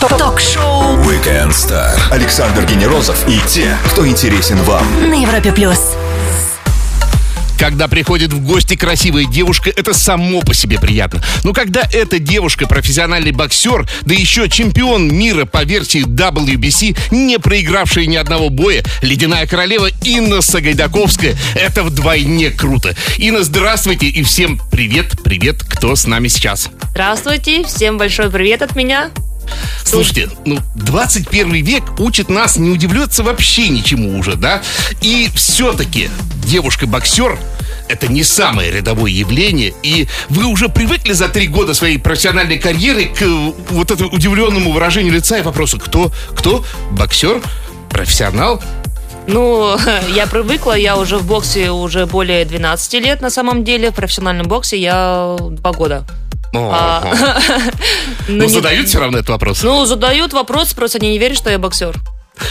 Ток-шоу Weekend Star. Александр Генерозов и те, кто интересен вам. на Европе плюс. Когда приходит в гости красивая девушка, это само по себе приятно. Но когда эта девушка профессиональный боксер, да еще чемпион мира по версии WBC, не проигравшая ни одного боя, ледяная королева Инна Сагайдаковская, это вдвойне круто. Инна, здравствуйте и всем привет, привет, кто с нами сейчас. Здравствуйте, всем большой привет от меня. Слушайте, ну, 21 век учит нас не удивляться вообще ничему уже, да? И все-таки девушка-боксер это не самое рядовое явление, и вы уже привыкли за три года своей профессиональной карьеры к э, вот этому удивленному выражению лица и вопросу, кто, кто, боксер, профессионал? Ну, я привыкла, я уже в боксе уже более 12 лет на самом деле. В профессиональном боксе я два года. А, Ну, не- задают все равно этот вопрос. Ну, задают вопрос, просто они не верят, что я боксер.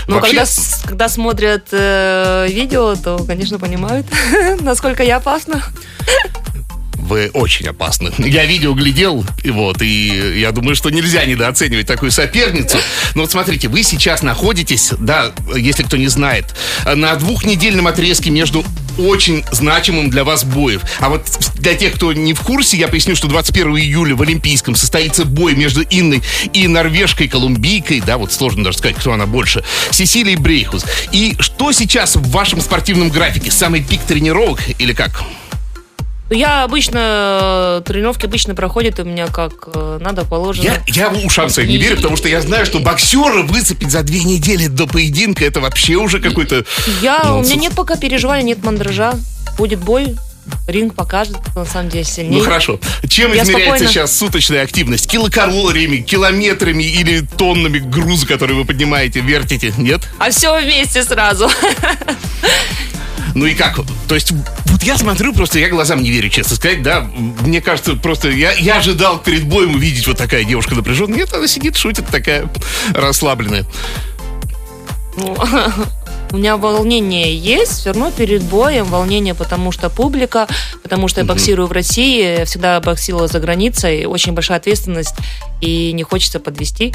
Но Вообще- когда, когда смотрят э, видео, то, конечно, понимают, насколько я опасна. Вы очень опасны. Я видео глядел, и вот, и я думаю, что нельзя недооценивать такую соперницу. Но вот смотрите, вы сейчас находитесь, да, если кто не знает, на двухнедельном отрезке между очень значимым для вас боев. А вот для тех, кто не в курсе, я поясню, что 21 июля в Олимпийском состоится бой между Инной и норвежкой колумбийкой, да, вот сложно даже сказать, кто она больше, Сесилией Брейхус. И что сейчас в вашем спортивном графике? Самый пик тренировок или как? Я обычно, э, тренировки обычно проходят у меня как э, надо положено. Я, я ушам своим не верю, потому что я знаю, что боксера выцепить за две недели до поединка это вообще уже какой-то... Я, у меня нет пока переживаний, нет мандража. Будет бой, ринг покажет, кто на самом деле сильнее. Ну хорошо. Чем Я измеряется спокойно. сейчас суточная активность? Килокалориями, километрами или тоннами груза, которые вы поднимаете, вертите? Нет? А все вместе сразу. Ну и как? То есть, вот я смотрю, просто я глазам не верю, честно сказать, да. Мне кажется, просто я, я ожидал перед боем увидеть вот такая девушка напряженная. Нет, она сидит, шутит, такая расслабленная. У меня волнение есть, все равно перед боем волнение, потому что публика, потому что я боксирую в России, я всегда боксировала за границей, очень большая ответственность, и не хочется подвести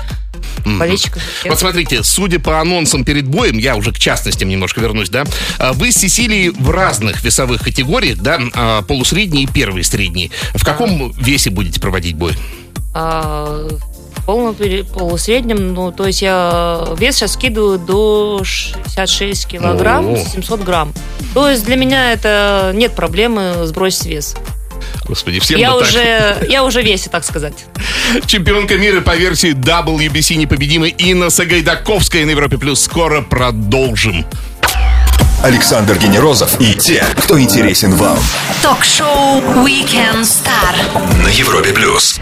болельщиков. Вот смотрите, судя по анонсам перед боем, я уже к частностям немножко вернусь, да, а, вы с Сесилией в разных весовых категориях, да, а, полусредний и первый средний. В каком весе будете проводить бой? Полном полусреднем, ну, то есть я вес сейчас скидываю до 66 килограмм, О. 700 грамм. То есть для меня это нет проблемы сбросить вес. Господи, всем Я бы так. уже, я уже весе, так сказать. Чемпионка мира по версии WBC непобедимая Инна Сагайдаковская на Европе Плюс. Скоро продолжим. Александр Генерозов и те, кто интересен вам. Ток-шоу Weekend Star. На Европе Плюс.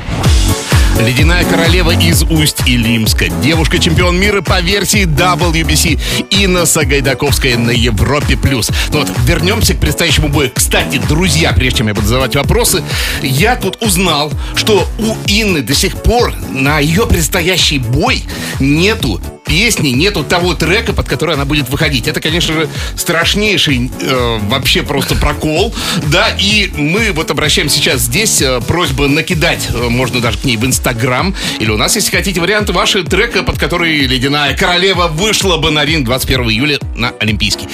Ледяная королева из Усть-Илимска. Девушка-чемпион мира по версии WBC. Инна Сагайдаковская на Европе+. плюс. Ну вот, вернемся к предстоящему бою. Кстати, друзья, прежде чем я буду задавать вопросы, я тут узнал, что у Инны до сих пор на ее предстоящий бой нету песни, нету того трека, под который она будет выходить. Это, конечно же, страшнейший э, вообще просто прокол, да, и мы вот обращаемся сейчас здесь, э, просьба накидать, э, можно даже к ней в Инстаграм, или у нас, если хотите, варианты ваши трека, под который Ледяная Королева вышла бы на ринг 21 июля на Олимпийский.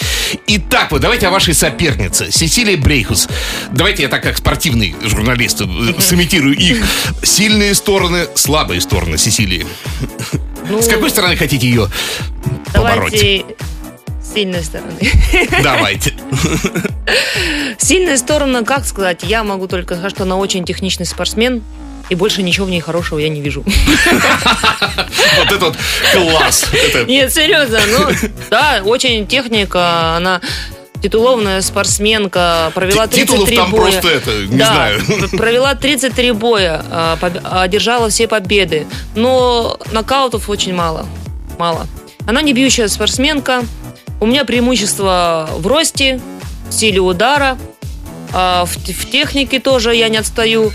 Итак, вот давайте о вашей сопернице, Сесилии Брейхус. Давайте я так, как спортивный журналист, э, сымитирую их. Сильные стороны, слабые стороны Сесилии. Ну, С какой стороны хотите ее побороть? давайте с сильной стороны. Давайте. Сильная сторона, как сказать, я могу только сказать, что она очень техничный спортсмен, и больше ничего в ней хорошего я не вижу. Вот это вот класс. Нет, серьезно, ну, да, очень техника, она титулованная спортсменка, провела Ти- титулов 33 там боя. просто это, не Да, знаю. провела 33 боя, а, одержала все победы, но нокаутов очень мало, мало. Она не бьющая спортсменка, у меня преимущество в росте, в силе удара, а, в технике тоже я не отстаю,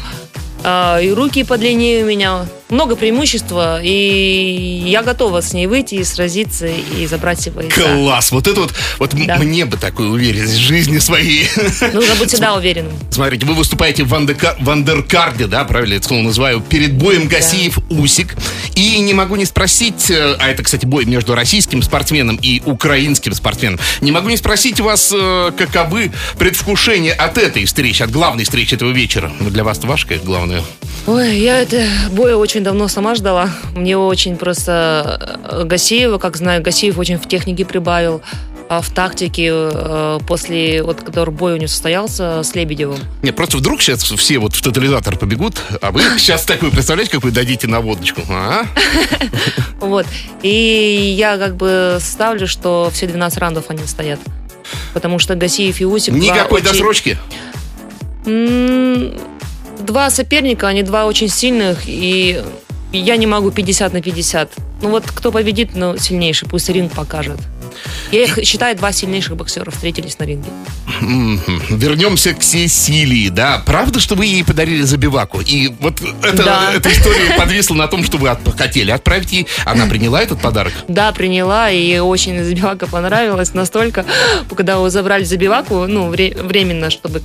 а, и руки подлиннее у меня, много преимущества, и я готова с ней выйти и сразиться и забрать яйца. Класс! Вот это вот, вот Да. мне бы такую уверенность в жизни своей. Нужно быть всегда уверенным. Смотрите, вы выступаете в вандека- вандеркарде, да, правильно это слово называю, перед боем Гасиев Усик. И не могу не спросить, э, а это, кстати, бой между российским спортсменом и украинским спортсменом, не могу не спросить вас, э, каковы предвкушения от этой встречи, от главной встречи этого вечера. Для вас ваша, конечно, главная. Ой, я это боя очень давно сама ждала. Мне очень просто э, Гасеева, как знаю, Гасеев очень в технике прибавил, а в тактике э, после, вот, который бой у него состоялся с Лебедевым. Нет, просто вдруг сейчас все вот в тотализатор побегут, а вы сейчас такую представляете, как вы дадите наводочку? А? Вот. И я как бы ставлю, что все 12 раундов они стоят. Потому что Гасиев и Усик... Никакой досрочки? Два соперника, они два очень сильных, и я не могу 50 на 50. Ну вот кто победит, ну, сильнейший, пусть ринг покажет. Я их считаю, два сильнейших боксера встретились на ринге. Вернемся к Сесилии, да. Правда, что вы ей подарили забиваку? И вот это, Да. эта история подвисла на том, что вы от- хотели отправить ей. Она приняла этот подарок? Да, приняла, и очень забивака понравилась настолько, когда забрали забиваку, ну, вре- временно, чтобы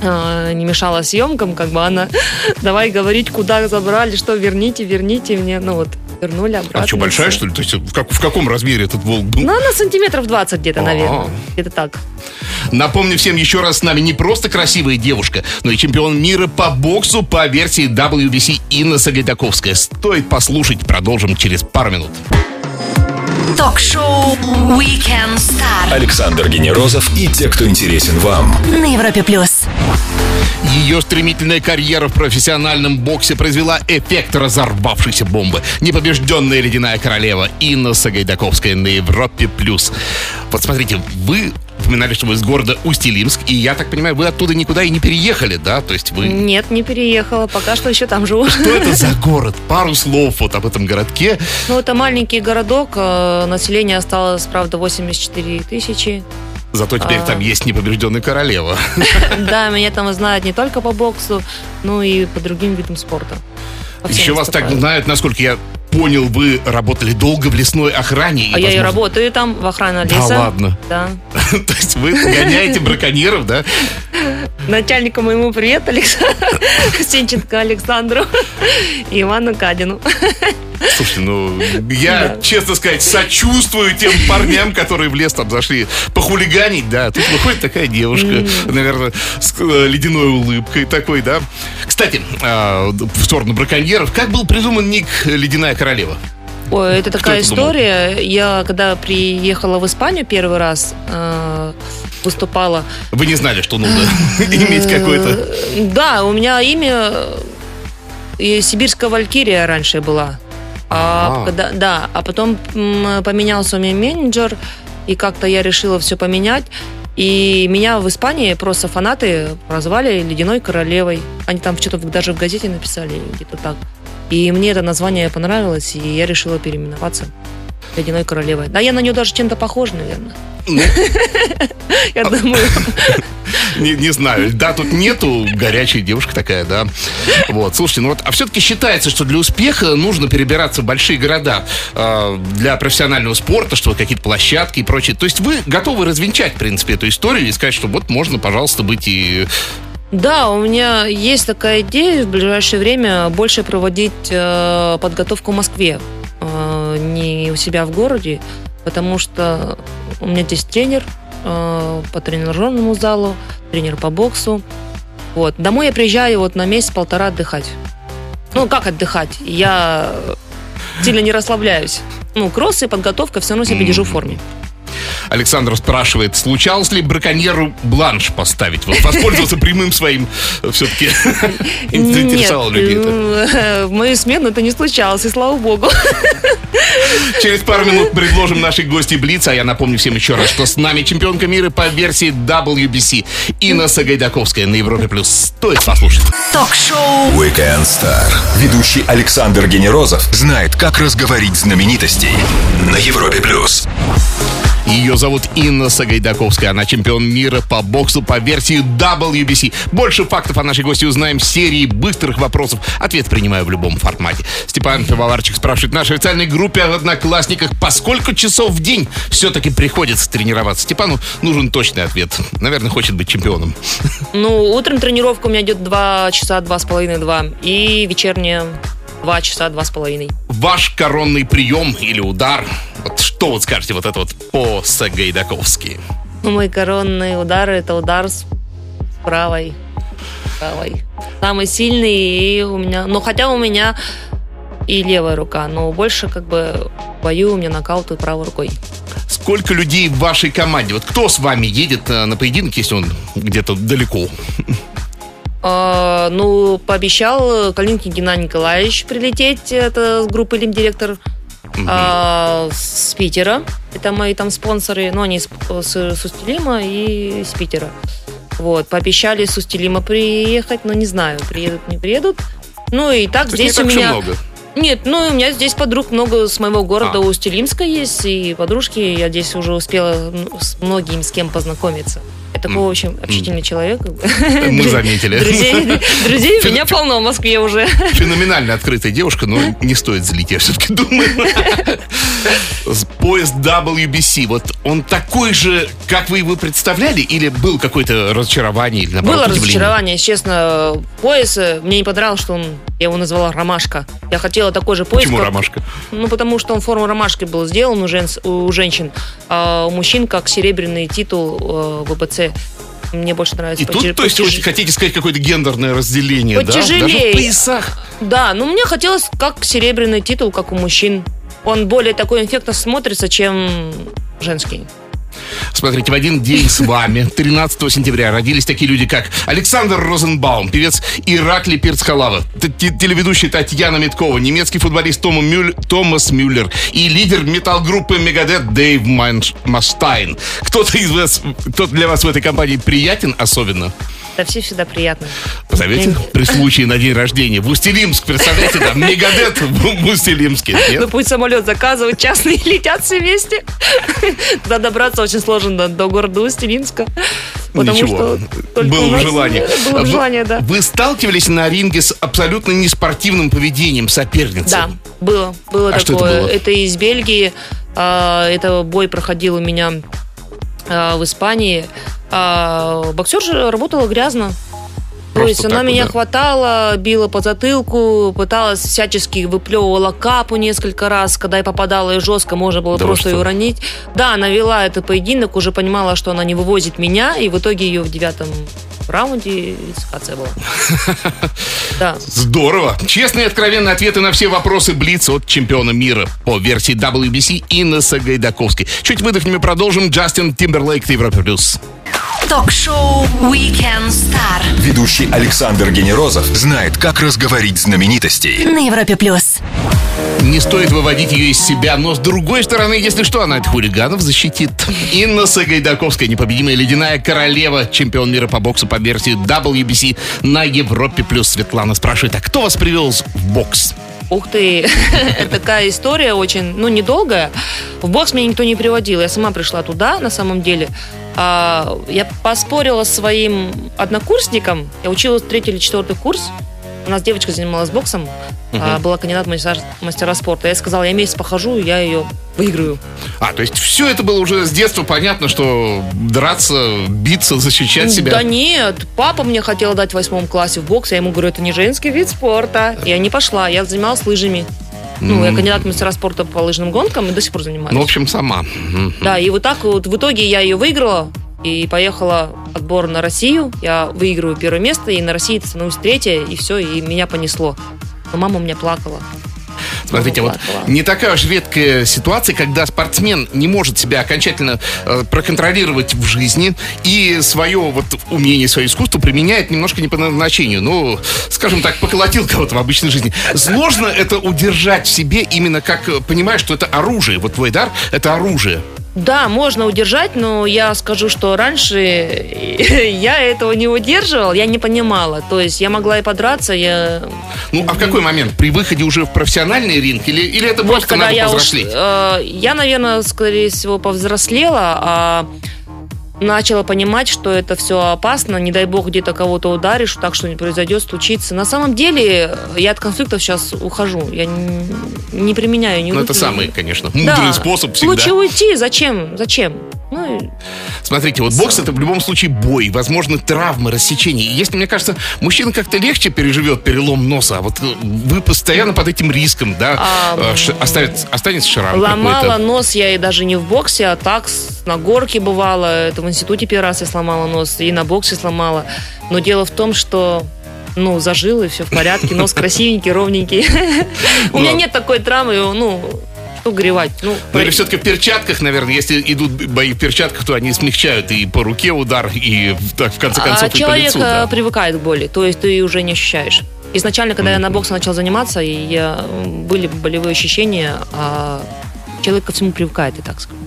э, не мешала съемкам, как бы она, давай говорить, куда забрали, что верните, верните мне, ну вот, вернули обратно. А что, большая, что ли? То есть в, как- в каком размере этот волк был? Ну, она сантиметров 20 где-то, А. наверное. Где-то так. Напомню всем еще раз, с нами не просто красивая девушка, но и чемпион мира по боксу по версии WBC Инна Сагайдаковская. Стоит послушать, продолжим через пару минут. Ток-шоу Weekend Star Александр Генерозов и те, кто интересен вам. на Европе плюс. Ее стремительная карьера в профессиональном боксе произвела эффект разорвавшейся бомбы. Непобежденная ледяная королева Инна Сагайдаковская на Европе+. плюс. Вот смотрите, вы упоминали, что вы из города Усть-Илимск, и я так понимаю, вы оттуда никуда и не переехали, да? То есть вы... Нет, не переехала, пока что еще там живу. Что это за город? Пару слов вот об этом городке. Ну, это маленький городок, э, население осталось, правда, 84 тысячи. Зато теперь А. там есть непобежденная королева. Да, меня там знают не только по боксу, но и по другим видам спорта. Еще вас так знают, насколько я понял, вы работали долго в лесной охране. А я и возможно- работаю там, в охране Да леса. ладно. Да. То есть вы гоняете браконьеров, да? Начальнику моему привет, Александру, Сенченко Александру и Ивану Кадину. Слушайте, ну, я, Да. честно сказать, сочувствую тем парням, которые в лес там зашли похулиганить, да. Тут выходит такая девушка, наверное, с э, ледяной улыбкой такой, да. Кстати, а, в сторону браконьеров, как был придуман ник «Ледяная королева»? Ой, это такая это думал? история. Я когда приехала в Испанию первый раз, э, выступала. Вы не знали, что нужно иметь какой-то... Э, Да, у меня имя э, Сибирская Валькирия раньше была. А, А. когда- да, а потом поменялся у меня менеджер, и как-то я решила все поменять. И меня в Испании просто фанаты прозвали Ледяной Королевой. Они там что-то даже в газете написали, где-то так. И мне это название понравилось, и я решила переименоваться Ледяной Королевой. Да, я на нее даже чем-то похожа, наверное. Ну, Я думаю. Не, не знаю, да, тут нету горячая девушка такая, да. Вот, слушайте, ну вот, а все-таки считается, что для успеха нужно перебираться в большие города э, для профессионального спорта, что какие-то площадки и прочее. То есть вы готовы развенчать, в принципе, эту историю и сказать, что вот можно, пожалуйста, быть и... Да, у меня есть такая идея в ближайшее время больше проводить э, подготовку в Москве, э, не у себя в городе, потому что у меня здесь тренер э, по тренажерному залу, тренер по боксу. Вот. Домой я приезжаю вот на месяц-полтора отдыхать. Ну, как отдыхать? Я сильно не расслабляюсь. Ну, кроссы, подготовка, все равно себя держу в форме. Александр спрашивает, случалось ли браконьеру бланш поставить? Вот воспользоваться прямым своим все-таки заинтересовало Нет, людей это. э, в мою смену это не случалось, и слава богу. Через пару минут предложим нашей гости Блиц, а я напомню всем еще раз, что с нами чемпионка мира по версии WBC Инна Сагайдаковская на Европе+. плюс. Стоит послушать. Ток-шоу Weekend Star. Ведущий Александр Генерозов знает, как разговорить знаменитостей на Европе+. плюс. Ее зовут Инна Сагайдаковская. Она чемпион мира по боксу по версии WBC. Больше фактов о нашей гости узнаем в серии быстрых вопросов. Ответ принимаю в любом формате. Степан Пивоварчик спрашивает в нашей официальной группе о одноклассниках, по сколько часов в день все-таки приходится тренироваться. Степану нужен точный ответ. Наверное, хочет быть чемпионом. Ну, утром тренировка у меня идет 2 часа, 2,5-2. И вечерняя 2 часа, 2,5. Ваш коронный прием или удар. Вот что вот скажете вот это вот по Сагайдаковски? Ну, мой коронный удар это удар с правой. Правой. Самый сильный и у меня... Ну, хотя у меня и левая рука, но больше как бы бою у меня нокауты правой рукой. Сколько людей в вашей команде? Вот кто с вами едет э, на поединок, если он где-то далеко? А, ну, пообещал Калинкин Геннадий Николаевич прилететь, это с группы Лим-директор а, с Питера. Это мои там спонсоры, ну, они с, с, с Устилима и с Питера. Вот, пообещали с Устилима приехать, но не знаю, приедут, не приедут. Ну и так То здесь не так у меня... много. Нет, ну у меня здесь подруг много с моего города А. Усть-Илимска есть, и подружки, я здесь уже успела ну, с многими с кем познакомиться. Я такой, в общем, общительный человек. как бы. Мы заметили. Друзей, друзей меня полно в Москве уже. Феноменально открытая девушка, но не стоит злить, я все-таки думаю. Поезд WBC, вот он такой же, как вы его представляли, или был какое-то разочарование, или наоборот, Было удивление? разочарование, честно. Пояс, э, мне не понравилось, что он, я его назвала ромашка. Я хотела такой же пояс. Почему как- ромашка? Ну, потому что он форму ромашки был сделан у, женщин, а у мужчин как серебряный титул э, ВБЦ. Мне больше нравится. И тут, потяж- то есть, потяж- вы хотите сказать какое-то гендерное разделение, да? Потяжелее. Даже в поясах. Да, ну мне хотелось как серебряный титул, как у мужчин. Он более такой эффектно смотрится, чем женский. Смотрите, в один день с вами, 13 сентября, родились такие люди, как Александр Розенбаум, певец Иракли т- телеведущий Татьяна Миткова, немецкий футболист Тома Мюль- Томас Мюллер и лидер метал-группы Мегадет Дэйв Манш- Мастайн. Кто-то из вас, кто для вас в этой компании приятен особенно? Да все всегда приятно. Позовите при случае на день рождения в Устилимск, представляете, там Мегадет в Устилимске. Ну Нет? пусть самолет заказывают, частные летят все вместе. Туда добраться очень сложно до, города Усть-Илимска. Потому Ничего, что было нас желание. Было А желание, да. Вы сталкивались на ринге с абсолютно неспортивным поведением соперницы? Да, было, было А что это такое. было? из Бельгии. А, Это бой проходил у меня а, в Испании. А, Боксерша работала грязно. То есть она меня да? хватала, била по затылку, пыталась всячески выплевывала капу несколько раз, когда я попадала и жестко, можно было Да просто ее уронить. Да, она вела этот поединок, уже понимала, что она не вывозит меня, и в итоге ее в девятом раунде дисквалификация была. Да. Здорово. Честные и откровенные ответы на все вопросы Блиц от чемпиона мира по версии WBC Инесса Гайдаковской. Чуть выдохнем и продолжим. Джастин Тимберлейк в Европе+. плюс. Ток-шоу Weekend Star Ведущий Александр Генерозов знает, как разговорить знаменитостей. на Европе плюс. Не стоит выводить ее из себя, но с другой стороны, если что, она от хулиганов защитит. Инна Сагайдаковская, непобедимая ледяная королева, чемпион мира по боксу по версии WBC на Европе+. плюс. Светлана спрашивает, а кто вас привел в бокс? Ух ты, такая история очень, ну, недолгая. В бокс меня никто не приводил, я сама пришла туда, на самом деле. А, я поспорила с своим однокурсником, я училась третий или четвертый курс, у нас девочка занималась боксом, а, была кандидат в мастера, спорта. Я сказала, я месяц похожу, я ее выиграю. А, то есть все это было уже с детства понятно, что драться, биться, защищать себя. Да нет, папа мне хотел дать в восьмом классе в бокс, я ему говорю, это не женский вид спорта. Я не пошла, я занималась лыжами. Ну, я кандидат в мастера спорта по лыжным гонкам и до сих пор занимаюсь. Ну, в общем, сама. Да, и вот так вот в итоге я ее выиграла и поехала отбор на Россию. Я выигрываю первое место, и на России становлюсь третья, и все, и меня понесло. Но мама у меня плакала. Смотрите, вот не такая уж редкая ситуация, когда спортсмен не может себя окончательно э, проконтролировать в жизни и свое вот умение, свое искусство применяет немножко не по назначению. Ну, скажем так, поколотил кого-то в обычной жизни. Сложно это удержать в себе именно как, э, понимаешь, что это оружие. Вот твой дар — это оружие. Да, можно удержать, но я скажу, что раньше я этого не удерживал, я не понимала. То есть я могла и подраться, я... Ну, а в какой момент? При выходе уже в профессиональный ринг? Или, или это Вот просто надо я уж, повзрослеть? э, я, наверное, скорее всего, повзрослела, а начала понимать, что это все опасно, не дай бог где-то кого-то ударишь, так что не произойдет, случится. На самом деле я от конфликтов сейчас ухожу, я не, не применяю. Не Ну, это самый, конечно, Да. мудрый способ всегда. Лучше уйти, зачем? Зачем? Ну, и- Смотрите, вот бокс это в любом случае бой, возможно, травмы, рассечения. И если, мне кажется, мужчина как-то легче переживет перелом носа, а вот э, вы постоянно под этим риском, да, А, ш- оставит- останется шрам Ломала нос я и даже не в боксе, а так на горке бывало. Это в институте первый раз я сломала нос, и на боксе сломала. Но дело в том, что ну, зажил, и все в порядке, нос красивенький, ровненький. У меня Ну. нет такой травмы, ну, что горевать. Ну, Ну или все-таки в перчатках, наверное, если идут бои в перчатках, то они смягчают и по руке удар, и так, в конце концов а и по человек лицу. э, да. привыкает к боли, то есть ты уже не ощущаешь. Изначально, когда я на боксе начал заниматься, и я, были болевые ощущения, а человек ко всему привыкает, и так скажу.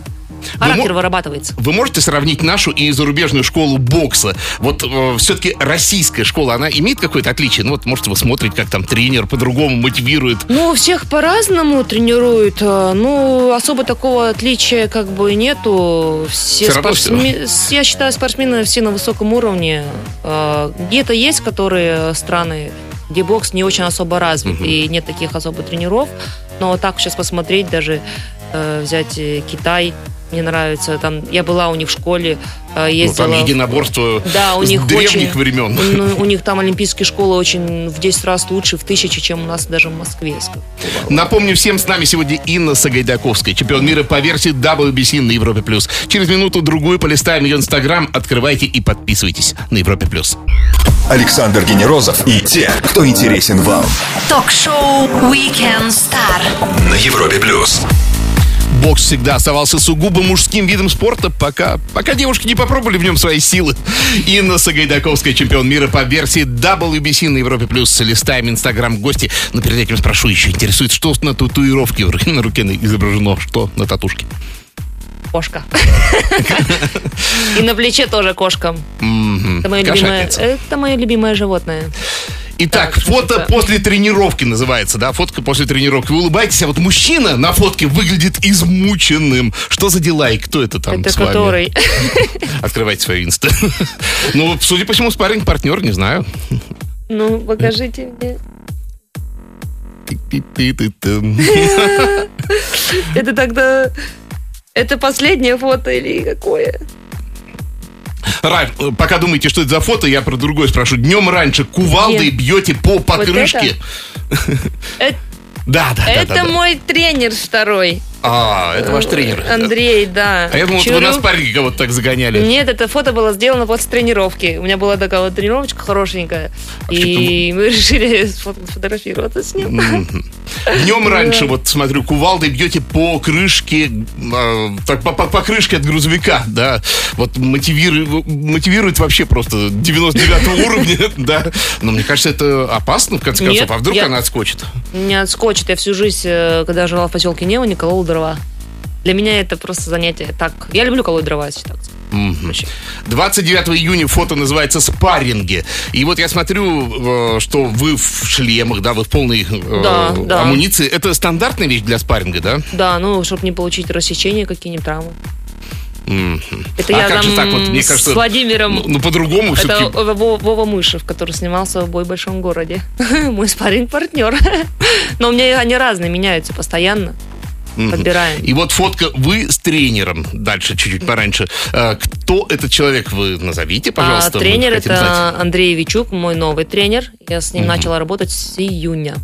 Характер мо- вырабатывается. Вы можете сравнить нашу и зарубежную школу бокса? Вот все-таки российская школа, она имеет какое-то отличие? Ну вот, может, вы смотрите, как там тренер по-другому мотивирует. Ну, всех по-разному тренируют. а, Ну, особо такого отличия как бы нету. Все Всё равно спортсме- Я считаю, спортсмены все на высоком уровне. А, Где-то есть, которые страны, где бокс не очень особо развит, и нет таких особо тренеров. Но так сейчас посмотреть, даже э, взять э, Китай, мне нравится. Там я была у них в школе, э, Ну, ездила. там единоборство Да, у с них древних очень- времен. Ну, у них там олимпийские школы очень в 10 раз лучше, в тысячи, чем у нас даже в Москве. Напомню всем, с нами сегодня Инна Сагайдаковская, чемпион мира по версии WBC на Европе+. плюс. Через минуту-другую полистаем ее инстаграм, открывайте и подписывайтесь на Европе+. плюс. Александр Генерозов и те, кто интересен вам. Ток-шоу Weekend Star. На Европе плюс. Бокс всегда оставался сугубо мужским видом спорта, пока, пока девушки не попробовали в нем свои силы. Инна Сагайдаковская, чемпион мира по версии WBC на Европе+. плюс. Листаем инстаграм гости. Но перед этим спрошу еще, интересует, что на татуировке на руке изображено, что на татушке? Кошка. И на плече тоже кошка. Это мое любимое животное. Итак, Так, фото что-то- после тренировки называется, да? Фотка после тренировки. Вы улыбаетесь, а вот мужчина на фотке выглядит измученным. Что за дела и кто это там Это с вами? который. Открывайте свою инста. Ну, судя по всему, спарринг партнер, не знаю. Ну, покажите мне. Это тогда... Это последнее фото или какое? Рай, э, пока думаете, что это за фото, я про другое спрошу. Днем раньше кувалдой Где? бьете по покрышке? Это, Да, да, да. это да, да. мой тренер второй. А, это ваш тренер. Андрей, да. А я думал, это вы на Чурюк. спарринге кого-то так загоняли. Нет, это фото было сделано после тренировки. У меня была такая вот тренировочка хорошенькая. А И мы решили сфот- сфотографироваться с ним. Днем раньше, вот смотрю, кувалдой бьете по крышке, э, так, по, по- по крышке от грузовика, да. Вот мотивирует, мотивирует вообще просто 99 уровня, да. Но мне кажется, это опасно, в конце концов. Нет, а вдруг я- она отскочит? Не отскочит. Я всю жизнь, э, когда жила в поселке Нева, не колола дрова. Для меня это просто занятие так. Я люблю колоть дрова, если так сказать. Мгм. Вообще. 29 июня фото называется «Спарринги». И вот я смотрю, э, что вы в шлемах, да, вы в полной э, Да, да. амуниции. Это стандартная вещь для спарринга, да? Да, ну, чтобы не получить рассечение, какие-нибудь травмы. Мгм. Это а я как там же так вот? Мне кажется, с Владимиром... ну, ну, по-другому Это все-таки. Вова, Вова Мышев, который снимался в «Бой в большом городе». Мой спарринг партнер Но у меня они разные, меняются постоянно. Подбираем. И вот фотка вы с тренером. Дальше, чуть-чуть пораньше. Э, Кто этот человек, вы назовите, А пожалуйста. мы тренер это знать. Андрей Вичук, мой новый тренер. Я с ним начала работать с июня.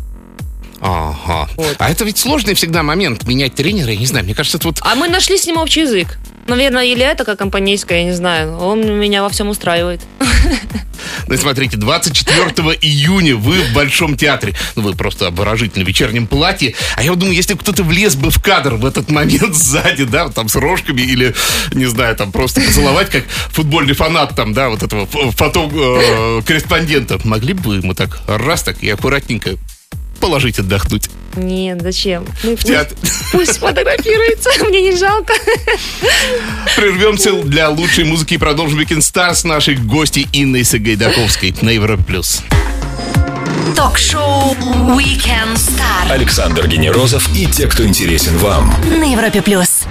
Ага. Вот. А это ведь сложный всегда момент менять тренера. Я не знаю, мне кажется, это вот А мы нашли с ним общий язык. Наверное, или это как компанейская, я не знаю. Он меня во всем устраивает. Ну, смотрите, 24 июня вы в Большом театре. Ну, вы просто обворожительно в вечернем платье. А я вот думаю, если кто-то влез бы в кадр в этот момент сзади, да, там с рожками или, не знаю, там просто поцеловать, как футбольный фанат там, да, вот этого фото, э, корреспондента, могли бы вы ему так раз так и аккуратненько положить отдохнуть. Нет, зачем? Ну, пусть, театр. пусть сфотографируется, мне не жалко. Прервемся для лучшей музыки и продолжим Weekend Star с нашей гостей Инной Сагайдаковской на Европе+. плюс. Ток-шоу Weekend Star Александр Генерозов и те, кто интересен вам. на Европе плюс.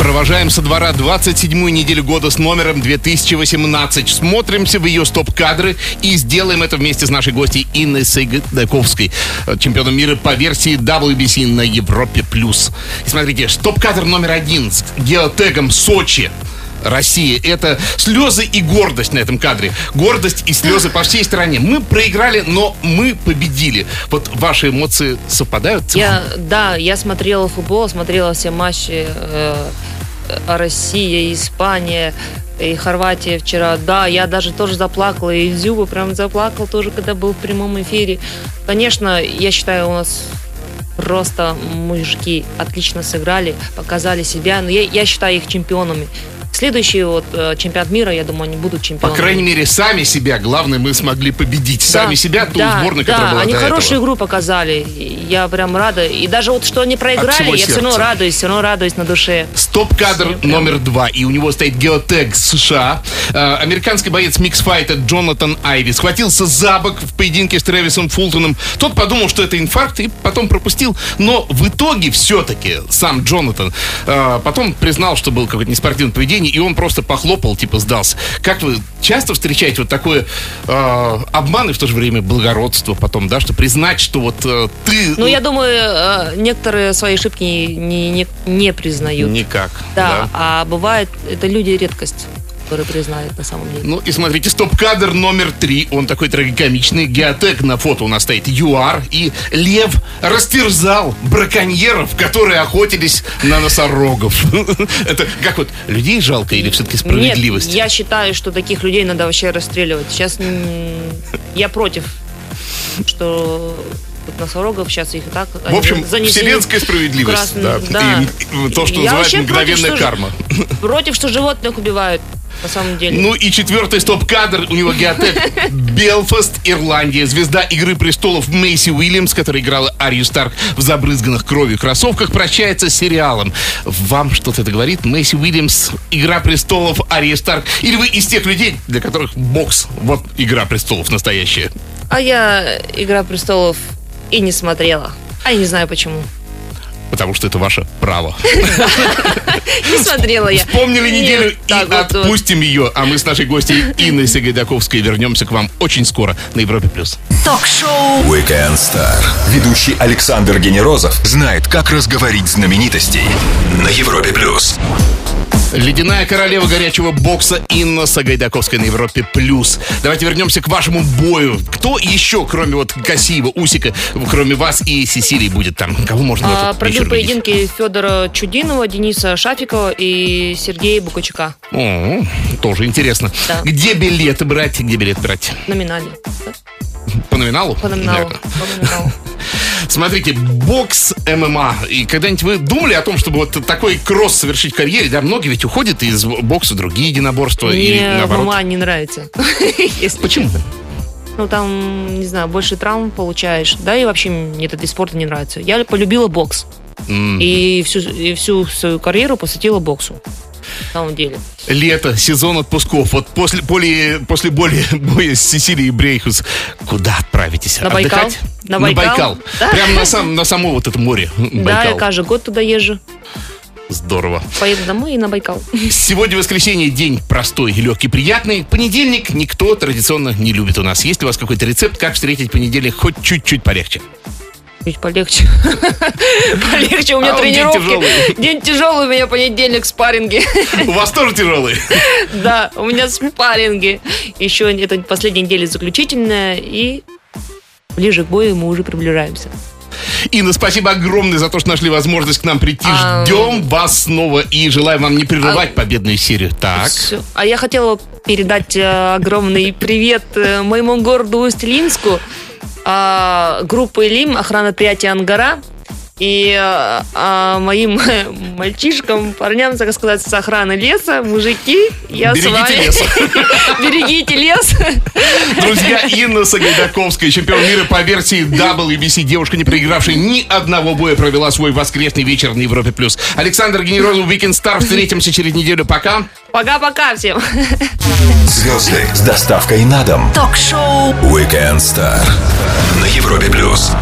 Провожаем со двора 27-ю неделю года с номером 2018. Смотримся в ее стоп-кадры и сделаем это вместе с нашей гостьей Инной Сайгадаковской, э, чемпионом мира по версии WBC на Европе+. плюс. И смотрите, стоп-кадр номер один с геотегом Сочи. Россия. Это слезы и гордость на этом кадре. Гордость и слезы по всей стране. Мы проиграли, но мы победили. Вот ваши эмоции совпадают? Я, да, я смотрела футбол, смотрела все матчи э, Россия, Испания и Хорватия вчера. Да, я даже тоже заплакала, и Зюба прям заплакал тоже, когда был в прямом эфире. Конечно, я считаю, у нас просто мужики отлично сыграли, показали себя, но я, я считаю их чемпионами. Следующий вот э, чемпионат мира, я думаю, они будут По чемпионами. крайней мере, сами себя, главное, мы смогли победить. Да, Сами себя, ту да, сборную, да, которая была они до хорошую этого. игру показали. Я прям рада. И даже вот что они проиграли, я все равно радуюсь, все равно радуюсь на душе. Стоп-кадр Прям. номер два. И у него стоит геотег США. Э, американский боец миксфайта Джонатан Айви схватился за бок в поединке с Трэвисом Фултоном. Тот подумал, что это инфаркт, и потом пропустил. Но в итоге все-таки сам Джонатан э, потом признал, что был какое-то неспортивное поведение, и он просто похлопал, типа сдался. Как вы часто встречаете вот такое э, обман и в то же время благородство потом, да, что признать, что вот э, ты... Ну, я думаю, э, некоторые свои ошибки не, не, не признают. Никак. Да, а бывает, это люди редкость, которые признают на самом деле. Ну и смотрите, стоп-кадр номер три. Он такой трагикомичный. Геотек на фото у нас стоит ЮАР. И лев растерзал браконьеров, которые охотились на носорогов. Это как вот, людей жалко или все-таки справедливость? Нет, я считаю, что таких людей надо вообще расстреливать. Сейчас я против, что вот носорогов сейчас их и так В общем, вселенская справедливость. красный- да. да. И, и то, что Я называют против, мгновенная что карма. Против, что животных убивают, на самом деле. Ну и четвертый стоп-кадр у него геотек Белфаст, Ирландия. Звезда Игры престолов Мэйси Уильямс, которая играла Арию Старк в забрызганных кровью кроссовках, прощается с сериалом. Вам что-то это говорит? Мэйси Уильямс, Игра престолов, Ария Старк. Или вы из тех людей, для которых бокс, вот Игра престолов настоящая? А я «Игра престолов» и не смотрела. А я не знаю почему. Потому что это ваше право. Не смотрела я. Вспомнили неделю и отпустим ее. А мы с нашей гостьей Инной Сагайдаковской вернемся к вам очень скоро на Европе+. плюс. Ток-шоу Weekend Star. Ведущий Александр Генерозов знает, как разговорить знаменитостей на Европе плюс. Ледяная королева горячего бокса Инна Сагайдаковская на Европе Плюс. Давайте вернемся к вашему бою. Кто еще, кроме вот Касиева, Усика, кроме вас и Сесилии будет там? Кого можно А, Пробил поединки Федора Чудинова, Дениса Шафикова и Сергея Букачука. О, тоже интересно. Да. Где билеты брать? Где билет брать? Да? По номиналу? По номиналу. Наверное. По номиналу. Смотрите, бокс ММА. И когда-нибудь вы думали о том, чтобы вот такой кросс совершить в карьере? Да, многие ведь уходят из бокса другие единоборства. или Мне наоборот. ММА не нравится. Почему? Ну, там, не знаю, больше травм получаешь. Да, и вообще мне этот вид спорта не нравится. Я полюбила бокс. И всю, и всю свою карьеру посвятила боксу. На самом деле. Лето, сезон отпусков. Вот после, поле- после боли, боя с Сесилией Брейхус, куда отправитесь? На Байкал. Отдыхать? На Байкал. Да. Прямо на, сам, на само вот это море. Да, Байкал. я каждый год туда езжу. Здорово. Поеду домой и на Байкал. Сегодня воскресенье, день простой, легкий, приятный. Понедельник никто традиционно не любит у нас. Есть ли у вас какой-то рецепт, как встретить понедельник хоть чуть-чуть полегче? Чуть полегче. Полегче, у меня А день тренировки. тяжелый. День тяжелый, у меня понедельник спарринги. У вас тоже тяжелый? Да, у меня спарринги. Еще это последняя неделя заключительная, и ближе к бою мы уже приближаемся. Инна, спасибо огромное за то, что нашли возможность к нам прийти. А, Ждем вас снова и желаем вам не прерывать победную серию. Так. А я хотела передать э, огромный привет э, моему городу Усть-Илимску, а, группы Лим, охрана предприятия Ангара И а, а, моим мальчишкам, парням, так сказать, с охраны леса, мужики, я Берегите с вами. лес. Берегите лес. Друзья, Инна Сагайдаковская, чемпион мира по версии WBC, девушка, не проигравшая ни одного боя, провела свой воскресный вечер на Европе+. плюс. Александр Генерозов, Weekend Star. Встретимся через неделю. Пока. Пока-пока всем. Звезды с доставкой на дом. Ток-шоу Weekend Star на Европе плюс.